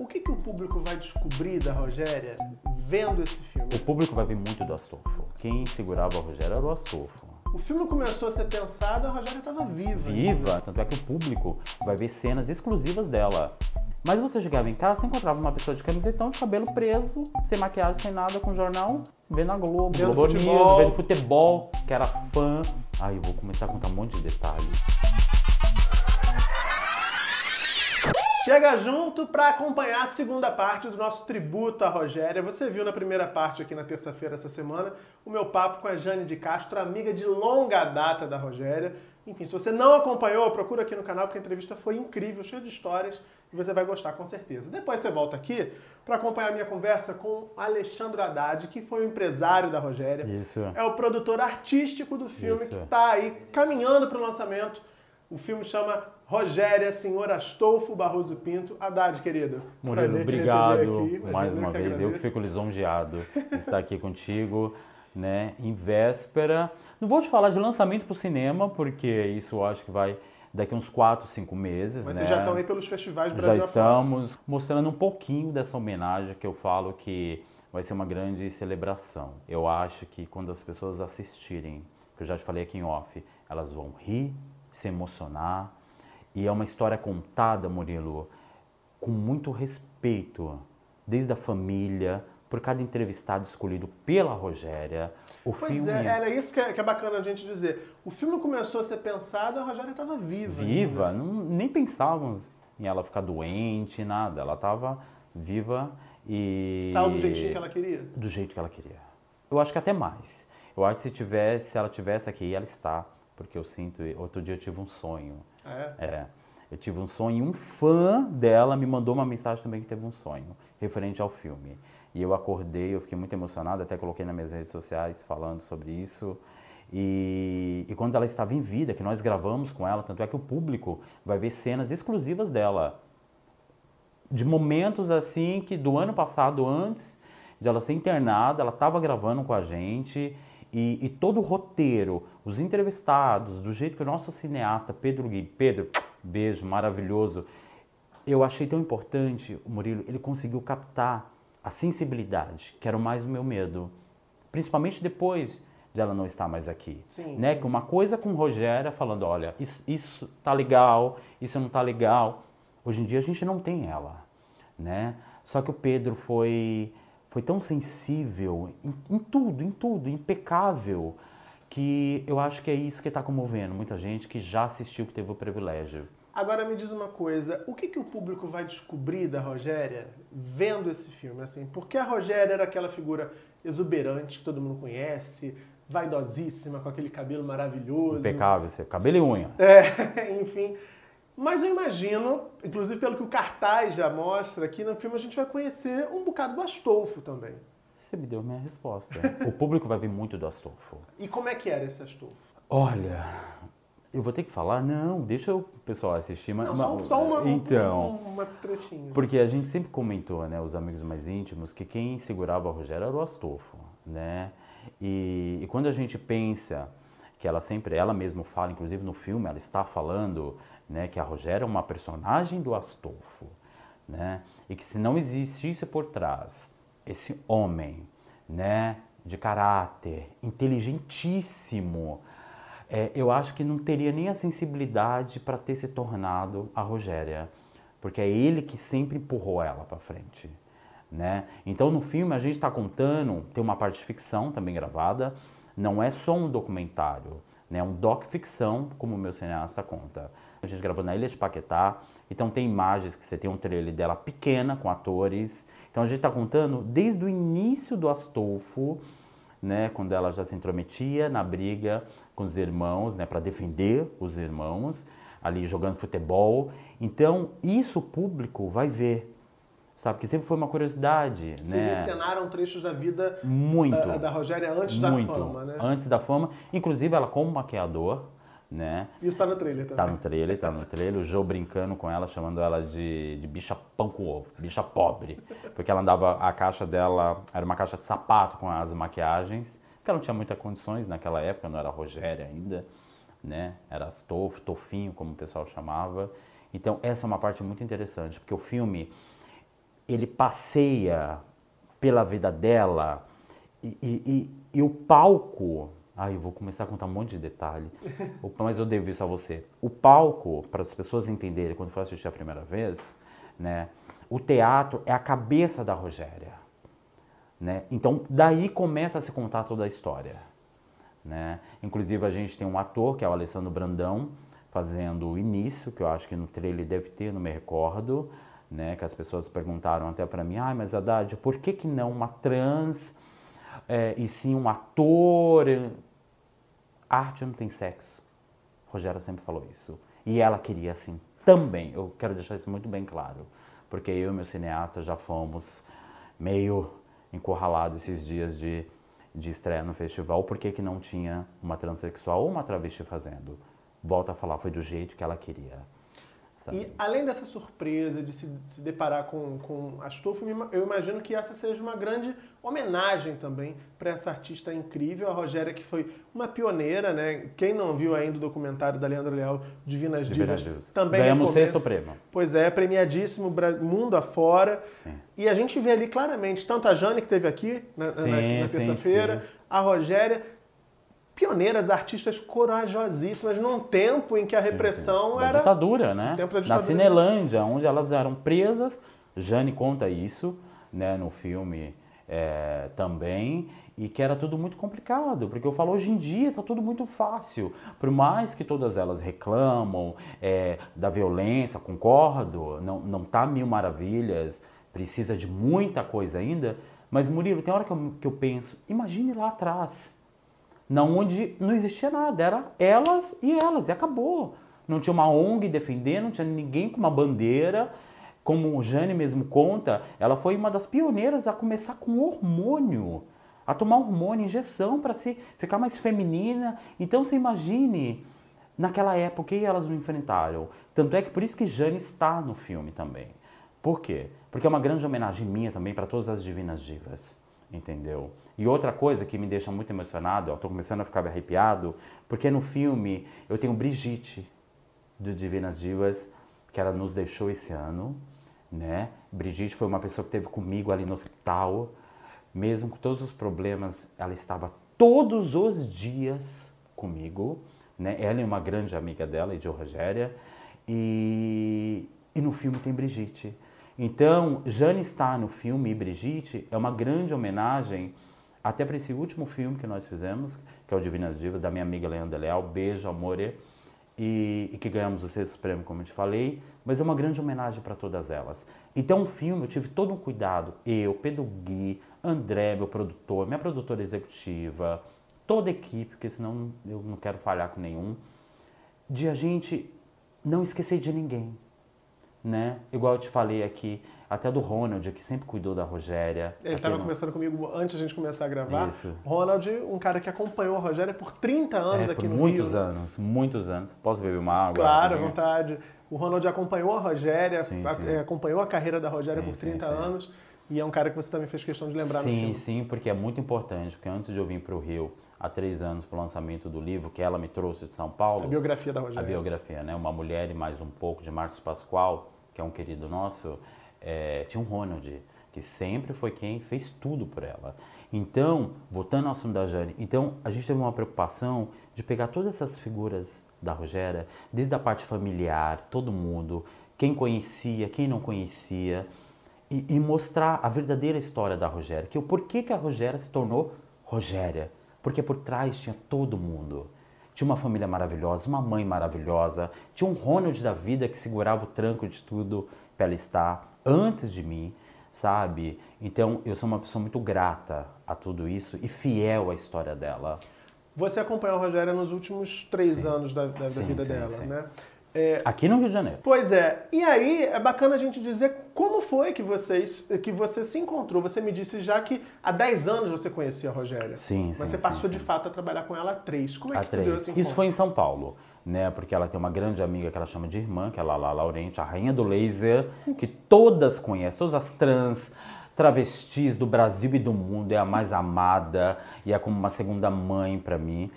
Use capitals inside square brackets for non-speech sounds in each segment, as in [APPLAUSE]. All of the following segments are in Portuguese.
O que, que o público vai descobrir da Rogéria vendo esse filme? O público vai ver muito do Astolfo. Quem segurava a Rogéria era o Astolfo. O filme começou a ser pensado, a Rogéria estava viva. Viva, tanto é que o público vai ver cenas exclusivas dela. Mas você chegava em casa, você encontrava uma pessoa de camisetão, de cabelo preso, sem maquiagem, sem nada, com jornal, vendo a Globo, Vendo Globo futebol. News, vendo futebol, que era fã. Aí eu vou começar a contar um monte de detalhes. Chega junto para acompanhar a segunda parte do nosso tributo à Rogéria. Você viu na primeira parte aqui na terça-feira essa semana o meu papo com a Jane de Castro, amiga de longa data da Rogéria. Enfim, se você não acompanhou, procura aqui no canal porque a entrevista foi incrível, cheia de histórias e você vai gostar com certeza. Depois você volta aqui para acompanhar a minha conversa com Alexandre Haddad, que foi o empresário da Rogéria. Isso. É o produtor artístico do filme Isso. que está aí caminhando para o lançamento. O filme chama Rogéria, Senhor Astolfo Barroso Pinto. Haddad, querido. Murilo, obrigado aqui. Mais uma vez. Eu que agradeço. fico lisonjeado de estar aqui contigo, [LAUGHS] né, em véspera. Não vou te falar de lançamento para o cinema, porque isso eu acho que vai daqui uns 4, 5 meses, Mas né? vocês já estão aí pelos festivais do Já estamos mostrando um pouquinho dessa homenagem que eu falo que vai ser uma grande celebração. Eu acho que quando as pessoas assistirem, que eu já te falei aqui em off, elas vão rir, se emocionar. E é uma história contada, Murilo, com muito respeito, desde a família, por cada entrevistado escolhido pela Rogéria. O Pois filme é, era isso que é, que é bacana a gente dizer. O filme começou a ser pensado, a Rogéria estava viva. viva, ainda. não, nem pensávamos em ela ficar doente, nada. Ela estava viva e. Saiu do jeitinho que ela queria. Do jeito que ela queria. Eu acho que até mais. Eu acho que se tivesse, se ela tivesse aqui, ela está. Porque eu sinto. Outro dia eu tive um sonho. É. É. Eu tive um sonho e um fã dela me mandou uma mensagem também que teve um sonho, referente ao filme. E eu acordei, eu fiquei muito emocionado, até coloquei nas minhas redes sociais falando sobre isso. E, e quando ela estava em vida, que nós gravamos com ela, tanto é que o público vai ver cenas exclusivas dela. De momentos assim que do ano passado, antes de ela ser internada, ela estava gravando com a gente. E, e todo o roteiro, os entrevistados, do jeito que o nosso cineasta, Pedro Gui, Pedro, beijo, maravilhoso, eu achei tão importante, o Murilo, ele conseguiu captar a sensibilidade, que era mais o meu medo. Principalmente depois de ela não estar mais aqui. Sim, né? sim. Que uma coisa com Rogéria falando, olha, isso, isso tá legal, isso não tá legal. Hoje em dia a gente não tem ela, né? Só que o Pedro foi foi tão sensível em, em tudo, em tudo, impecável, que eu acho que é isso que está comovendo muita gente que já assistiu, que teve o privilégio. Agora me diz uma coisa, o que, que o público vai descobrir da Rogéria vendo esse filme? Assim, porque a Rogéria era aquela figura exuberante que todo mundo conhece, vaidosíssima, com aquele cabelo maravilhoso. Impecável, cabelo e unha. É, [LAUGHS] enfim. Mas eu imagino, inclusive pelo que o cartaz já mostra aqui no filme, a gente vai conhecer um bocado do Astolfo também. Você me deu minha resposta. o público vai ver muito do Astolfo. E como é que era esse Astolfo? Olha, eu vou ter que falar? Não, deixa o pessoal assistir. Mas, Não, só, só uma, então, uma trechinha. porque a gente sempre comentou, né, os amigos mais íntimos, que quem segurava a Rogéria era o Astolfo, né? E, e quando a gente pensa que ela sempre, ela mesma fala, inclusive no filme, ela está falando, né, que a Rogéria é uma personagem do Astolfo, né? E que se não existisse por trás esse homem, né, de caráter, inteligentíssimo, é, eu acho que não teria nem a sensibilidade para ter se tornado a Rogéria, porque é ele que sempre empurrou ela para frente, né? Então no filme a gente está contando, tem uma parte de ficção também gravada, não é só um documentário, né? É um doc-ficção, como o meu cineasta conta. A gente gravou na Ilha de Paquetá, então tem imagens que você tem um trailer dela pequena com atores. Então a gente está contando desde o início do Astolfo, né, quando ela já se intrometia na briga com os irmãos, né, para defender os irmãos, ali jogando futebol. Então, isso o público vai ver, sabe? Que sempre foi uma curiosidade, Vocês né? encenaram trechos da vida Muito. da, da Rogéria antes muito. da fama, né? Antes da fama. Inclusive, ela como maquiador, né? Isso tá no trailer também. Tá no trailer, tá no trailer. O Joe brincando com ela, chamando ela de, de bicha pão com ovo, bicha pobre. Porque ela andava, a caixa dela era uma caixa de sapato com as maquiagens, porque ela não tinha muitas condições naquela época, não era Rogéria ainda, né? Era Astolfo, Tofinho, como o pessoal chamava. Então, essa é uma parte muito interessante, porque o filme, ele passeia pela vida dela e, e, e, e o palco. Ai, eu vou começar a contar um monte de detalhe, [LAUGHS] mas eu devo isso a você. O palco, para as pessoas entenderem, quando for assistir a primeira vez, né, o teatro é a cabeça da Rogéria. Né? Então, daí começa a se contar toda a história. Né? Inclusive, a gente tem um ator, que é o Alessandro Brandão, fazendo o início, que eu acho que no trailer deve ter, não me recordo, né? que as pessoas perguntaram até para mim, ah, mas Haddad, por que, que não uma trans é, e sim um ator? Arte não tem sexo. Rogério sempre falou isso. E ela queria assim também. Eu quero deixar isso muito bem claro. Porque eu e meu cineasta já fomos meio encurralados esses dias de, de estreia no festival. Por que, que não tinha uma transexual ou uma travesti fazendo? Volta a falar, foi do jeito que ela queria. Sabe? E além dessa surpresa de se, se deparar com, com Astolfo, eu imagino que essa seja uma grande homenagem também para essa artista incrível, a Rogéria, que foi uma pioneira, né? Quem não viu ainda o documentário da Leandro Leal, Divinas Divas, Divas. também Ganhamos o sexto prêmio. Pois é, premiadíssimo mundo afora. Sim. E a gente vê ali claramente, tanto a Jane que teve aqui na, sim, na, na terça-feira, a Rogéria, pioneiras, artistas corajosíssimas num tempo em que a repressão sim, sim. era. ditadura, né? Tempo da ditadura. Na Cinelândia, onde elas eram presas. Jane conta isso né, no filme é, também. E que era tudo muito complicado, porque eu falo, hoje em dia está tudo muito fácil. Por mais que todas elas reclamam é, da violência, concordo, não, não tá mil maravilhas, precisa de muita coisa ainda. Mas, Murilo, tem hora que eu, que eu penso, imagine lá atrás não onde não existia nada, era elas e elas, e acabou. Não tinha uma ONG defendendo, não tinha ninguém com uma bandeira. Como Jane mesmo conta, ela foi uma das pioneiras a começar com hormônio, a tomar hormônio, injeção para se ficar mais feminina. Então você imagine naquela época que elas não enfrentaram. Tanto é que por isso que Jane está no filme também. Por quê? Porque é uma grande homenagem minha também para todas as divinas divas, entendeu? E outra coisa que me deixa muito emocionado, estou começando a ficar arrepiado, porque no filme eu tenho Brigitte, do Divinas Divas, que ela nos deixou esse ano, né? Brigitte foi uma pessoa que esteve comigo ali no hospital, mesmo com todos os problemas, ela estava todos os dias comigo, né? Ela é uma grande amiga dela, e de Rogéria, e, e no filme tem Brigitte. Então, Jane está no filme e Brigitte é uma grande homenagem até para esse último filme que nós fizemos, que é o Divinas Divas, da minha amiga Leandra Leal, Beijo, Amor, e, e que ganhamos o sexto prêmio, como eu te falei, mas é uma grande homenagem para todas elas. Então, o filme, eu tive todo um cuidado, eu, Pedro Gui, André, meu produtor, minha produtora executiva, toda a equipe, porque senão eu não quero falhar com nenhum, de a gente não esquecer de ninguém, né? Igual eu te falei aqui, até do Ronald, que sempre cuidou da Rogéria. Ele estava no... conversando comigo antes de a gente começar a gravar. Isso. Ronald, um cara que acompanhou a Rogéria por 30 anos é, aqui no muitos Rio. muitos anos, muitos anos. Posso beber uma água? Claro, à vontade. O Ronald acompanhou a Rogéria, sim, sim. acompanhou a carreira da Rogéria sim, por 30 anos. E é um cara que você também fez questão de lembrar sim, no. Sim, sim, porque é muito importante, porque antes de eu vir para o Rio, há três anos, para o lançamento do livro que ela me trouxe de São Paulo. A biografia da Rogéria. A biografia, né? Uma Mulher e Mais Um Pouco, de Marcos Pascoal, que é um querido nosso é, tinha um Ronald, que sempre foi quem fez tudo por ela. Então, voltando ao assunto da Jane, então a gente teve uma preocupação de pegar todas essas figuras da Rogéria, desde a parte familiar, todo mundo, quem conhecia, quem não conhecia, e, e mostrar a verdadeira história da Rogéria, que o porquê que a Rogéria se tornou Rogéria, porque por trás tinha todo mundo. Tinha uma família maravilhosa, uma mãe maravilhosa, tinha um Ronald da vida que segurava o tranco de tudo para ela estar antes de mim, sabe? Então eu sou uma pessoa muito grata a tudo isso e fiel à história dela. Você acompanhou a Rogéria nos últimos três sim. anos da, da, sim, vida sim, dela, né? É, Aqui no Rio de Janeiro. Pois é. E aí é bacana a gente dizer como foi que vocês que você se encontrou. Você me disse já que há 10 anos você conhecia a Rogéria. Sim, sim. Mas você passou de fato a trabalhar com ela há três. Como é há que três. você deu esse Isso foi em São Paulo né? Porque ela tem uma grande amiga que ela chama de irmã, que é a Lala Laurente, a rainha do laser, que todas conhecem, todas as trans, travestis do Brasil e do mundo, é a mais amada e é como uma segunda mãe para mim.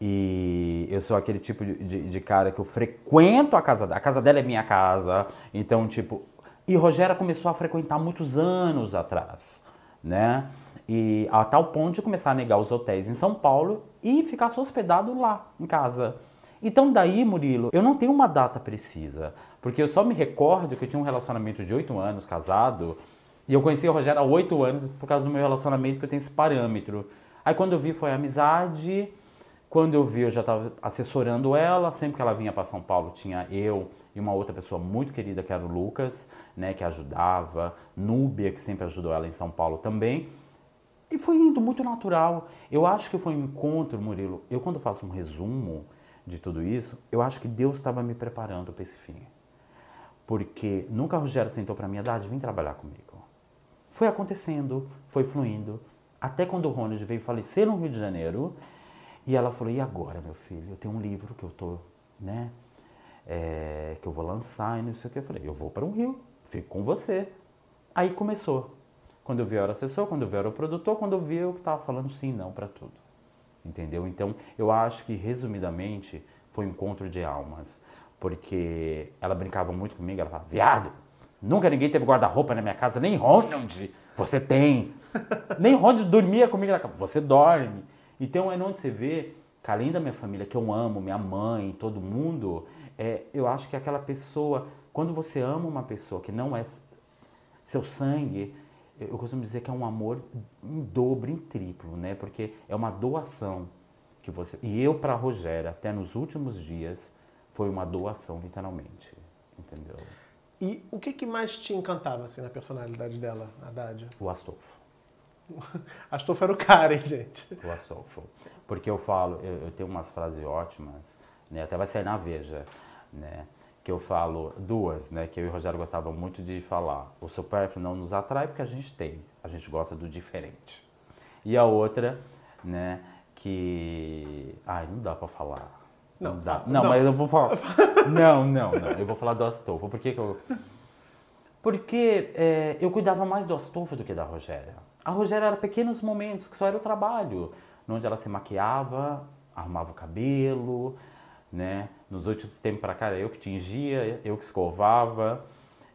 E eu sou aquele tipo de, de, de, cara que eu frequento a casa dela. A casa dela é minha casa. Então, tipo, E Rogéria começou a frequentar muitos anos atrás, né? E a tal ponto de começar a negar os hotéis em São Paulo e ficar se hospedado lá, em casa. Então daí, Murilo, eu não tenho uma data precisa, porque eu só me recordo que eu tinha um relacionamento de oito anos, casado, e eu conheci o Rogério há oito anos por causa do meu relacionamento, que eu tenho esse parâmetro. Aí quando eu vi foi amizade, quando eu vi eu já estava assessorando ela, sempre que ela vinha para São Paulo tinha eu e uma outra pessoa muito querida que era o Lucas, né, que ajudava, Núbia, que sempre ajudou ela em São Paulo também. E foi indo muito natural. Eu acho que foi um encontro, Murilo. Eu quando faço um resumo de tudo isso, eu acho que Deus estava me preparando para esse fim. Porque nunca Rogério sentou para mim, Haddad, vem trabalhar comigo. Foi acontecendo, foi fluindo, até quando o Ronald veio falecer no Rio de Janeiro, e ela falou, e agora, meu filho? Eu tenho um livro que eu tô, né, é, que eu vou lançar e não sei o que. Eu falei, eu vou para o Rio, fico com você. Aí começou. Quando eu vi, eu era assessor, quando eu vi, eu era o produtor, quando eu vi, eu estava falando sim, não para tudo. Entendeu? Então, eu acho que, resumidamente, foi um encontro de almas. Porque ela brincava muito comigo, ela falava, viado, Nunca ninguém teve guarda-roupa na minha casa, nem Ronald. Você tem. nem Ronald dormia comigo na cama. Você dorme. Então é onde você vê que além da minha família, que eu amo, minha mãe, todo mundo, é, eu acho que aquela pessoa, quando você ama uma pessoa que não é seu sangue, eu costumo dizer que é um amor em dobro, em triplo, né? Porque é uma doação que você. E eu, para a Rogéria, até nos últimos dias, foi uma doação, literalmente. Entendeu? E o que, que mais te encantava assim, na personalidade dela, Haddad? O Astolfo. [LAUGHS] Astolfo era o cara, hein, gente? O Astolfo. Porque eu falo, eu, eu, tenho umas frases ótimas, né? até vai sair na Veja, né? que eu falo duas, né, que eu e o Rogério gostavam muito de falar. O supérfluo não nos atrai porque a gente tem, a gente gosta do diferente. E a outra, né, que ai, não dá para falar. Não, não dá. Não, não, mas eu vou falar. [LAUGHS] não, não, não. Eu vou falar do Astolfo. Por que, que eu. Porque é, eu cuidava mais do Astolfo do que da Rogéria. A Rogéria era pequenos momentos, que só era o trabalho. Onde ela se maquiava, arrumava o cabelo, né? Nos últimos tempos para cá era eu que tingia, eu que escovava.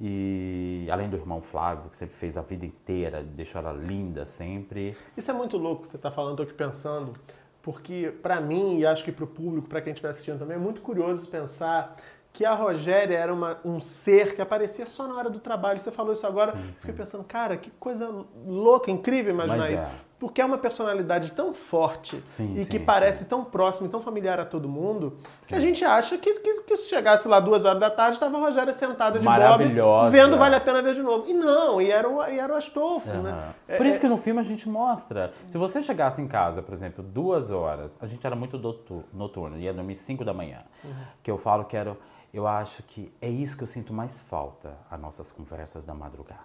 E além do irmão Flávio, que sempre fez a vida inteira, deixou ela linda sempre. Isso é muito louco que você está falando, estou aqui pensando porque para mim e acho que para o público, para quem estiver assistindo também, é muito curioso pensar que a Rogéria era uma, um ser que aparecia só na hora do trabalho. Você falou isso agora, sim, sim. fiquei pensando, cara, que coisa louca, incrível imaginar Mas isso. É. Porque é uma personalidade tão forte sim, e que parece tão próxima e tão familiar a todo mundo que a gente acha que, que, que, se chegasse lá duas horas da tarde, estava a Rogéria sentada de bob, vendo Vale a Pena Ver de Novo. E não, e era o, e era o Astolfo, uhum. né? Por é, isso é que no filme a gente mostra. Se você chegasse em casa, por exemplo, duas horas, a gente era muito noturno, ia dormir cinco da manhã, uhum. que eu falo que era eu acho que é isso que eu sinto mais falta, as nossas conversas da madrugada.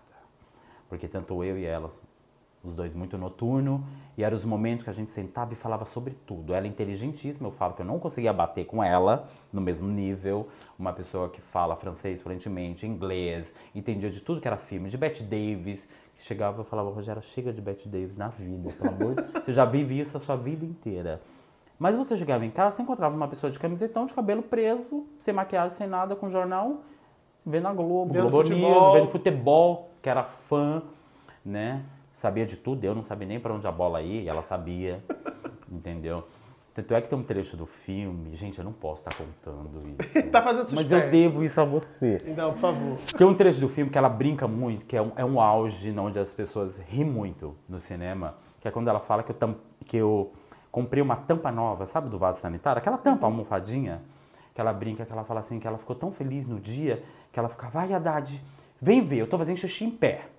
Porque tanto eu e ela, os dois muito noturno, e eram os momentos que a gente sentava e falava sobre tudo. Ela é inteligentíssima, eu falo que eu não conseguia bater com ela no mesmo nível. Uma pessoa que fala francês fluentemente, inglês, entendia de tudo que era filme, de Bette Davis, que chegava e falava, Rogério, chega de Bette Davis na vida, pelo amor de Deus. Você já vive isso a sua vida inteira. Mas você chegava em casa, você encontrava uma pessoa de camisetão, de cabelo preso, sem maquiagem, sem nada, com jornal, vendo a Globo, vendo Globo futebol. News, vendo futebol, que era fã, né? Sabia de tudo, eu não sabia nem para onde a bola ia, ela sabia, [LAUGHS] entendeu? Tanto é que tem um trecho do filme, gente, eu não posso estar tá contando isso. [LAUGHS] tá fazendo suspense. Mas eu devo isso a você. Não, por favor. Tem um trecho do filme que ela brinca muito, que é um, é um auge onde as pessoas riem muito no cinema, que é quando ela fala que eu, que eu comprei uma tampa nova, sabe do vaso sanitário? Aquela tampa almofadinha, que ela brinca, que ela fala assim, que ela ficou tão feliz no dia, que ela ficava, vai Haddad, vem ver, eu tô fazendo xixi em pé.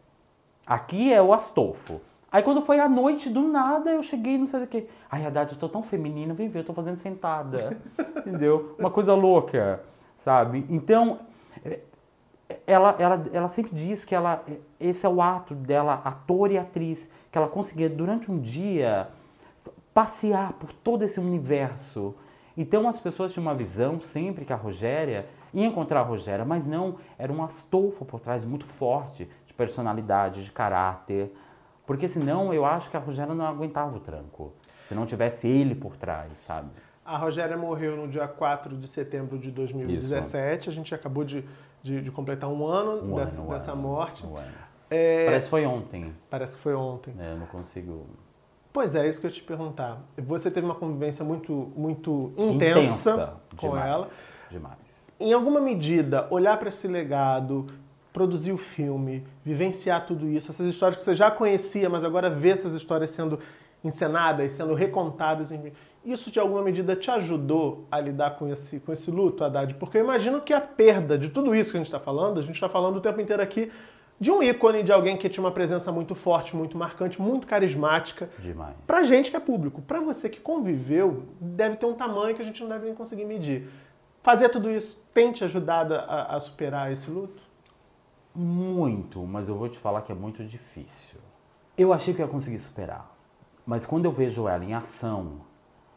Aqui é o Astolfo. Aí quando foi à noite, do nada, eu cheguei, não sei o que. Ai, Haddad, eu tô tão feminina, vem ver, eu tô fazendo sentada. [LAUGHS] Entendeu? Uma coisa louca, sabe? Então, é, ela, ela, ela sempre diz que ela, esse é o ato dela, ator e atriz, que ela conseguia durante um dia passear por todo esse universo. Então as pessoas tinham uma visão sempre que a Rogéria ia encontrar a Rogéria, mas não, era um Astolfo por trás muito forte, personalidade, de caráter. Porque senão eu acho que a Rogéria não aguentava o tranco, se não tivesse ele por trás, sabe? A Rogéria morreu no dia 4 de setembro de 2017, Isso. a gente acabou de, de de, completar um ano Um dessa, ano, dessa ano, morte. um ano. É, Parece que foi ontem. parece que foi ontem. né? Eu não consigo. Pois é, isso que eu te perguntar. Você teve uma convivência muito, muito intensa, com demais, ela. Demais. Em alguma medida, olhar para esse legado, produzir o filme, vivenciar tudo isso, essas histórias que você já conhecia, mas agora ver essas histórias sendo encenadas, sendo recontadas, enfim, isso de alguma medida te ajudou a lidar com esse, com esse luto, Haddad? Porque eu imagino que a perda de tudo isso que a gente está falando, a gente está falando o tempo inteiro aqui de um ícone, de alguém que tinha uma presença muito forte, muito marcante, muito carismática. Demais. Pra gente que é público, pra você que conviveu, deve ter um tamanho que a gente não deve nem conseguir medir. Fazer tudo isso tem te ajudado a, a superar esse luto? Muito, mas eu vou te falar que é muito difícil. Eu achei que eu ia conseguir superar. Mas quando eu vejo ela em ação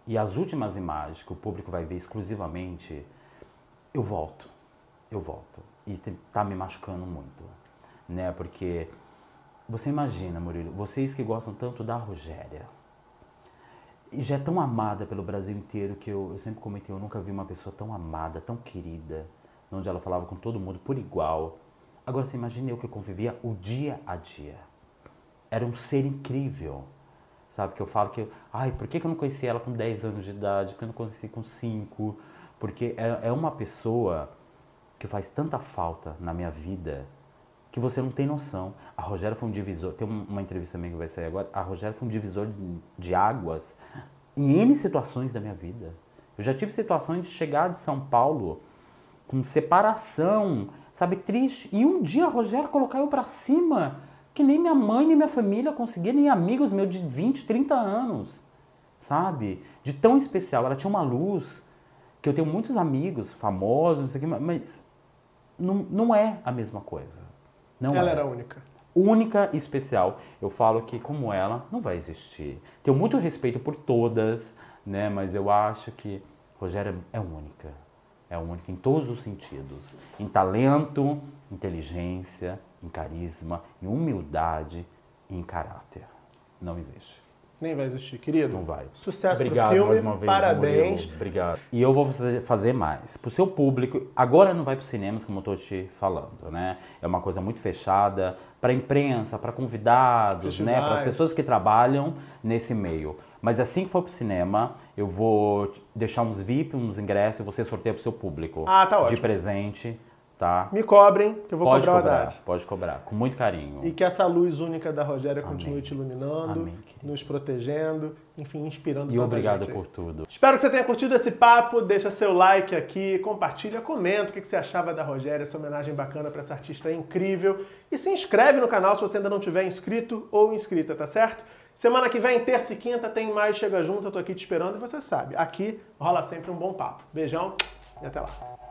e as últimas imagens que o público vai ver exclusivamente, eu volto. Eu volto. E tá me machucando muito. Né? Porque você imagina, Murilo, vocês que gostam tanto da Rogéria, e já é tão amada pelo Brasil inteiro que eu, eu sempre comentei, eu nunca vi uma pessoa tão amada, tão querida, onde ela falava com todo mundo por igual. Agora você imagina eu que convivia o dia a dia. Era um ser incrível. Sabe, que eu falo que, ai, por que eu não conheci ela com 10 anos de idade? Por que eu não conheci com 5? Porque é, é uma pessoa que faz tanta falta na minha vida que você não tem noção. A Rogéria foi um divisor, tem um- uma entrevista minha que vai sair agora, a Rogéria foi um divisor de, de águas em N situações da minha vida. Eu já tive situações de chegar de São Paulo com separação, sabe, triste, e um dia a Rogéria colocar eu pra cima, que nem minha mãe, nem minha família conseguiram, nem amigos meus de 20, 30 anos, sabe? De tão especial. Ela tinha uma luz, que eu tenho muitos amigos famosos, não sei o que, mas não, não é a mesma coisa. Não ela é. era única. Única e especial. Eu falo que, como ela, não vai existir. Tenho muito respeito por todas, né? Mas eu acho que Rogéria é única. É única em todos os sentidos. Em talento, inteligência, em carisma, em humildade e em caráter. Não existe. Nem vai existir, querido. Não vai. Sucesso Obrigado filme, mais uma vez, parabéns. Murilo. Obrigado. E eu vou fazer, mais. Pro seu público, agora não vai para cinemas, como eu tô te falando, né? É uma coisa muito fechada para imprensa, para convidados, né? Para as pessoas que trabalham nesse meio. Mas assim que for pro cinema, eu vou deixar uns VIP, uns ingressos e você sorteia pro seu público. Ah, tá ótimo. De presente, tá? Me cobrem, que eu vou pode cobrar o cobrar, pode cobrar, com muito carinho. E que essa luz única da Rogéria continue Amém. te iluminando, Amém, nos protegendo, enfim, inspirando E obrigado por tudo. Espero que você tenha curtido esse papo. Deixa seu like aqui, compartilha, comenta o que você achava da Rogéria, essa homenagem bacana para essa artista incrível. E se inscreve no canal se você ainda não tiver inscrito ou inscrita, tá certo? Semana que vem, terça e quinta, tem mais Chega Junto. Eu tô aqui te esperando e você sabe, aqui rola sempre um bom papo. Beijão e até lá.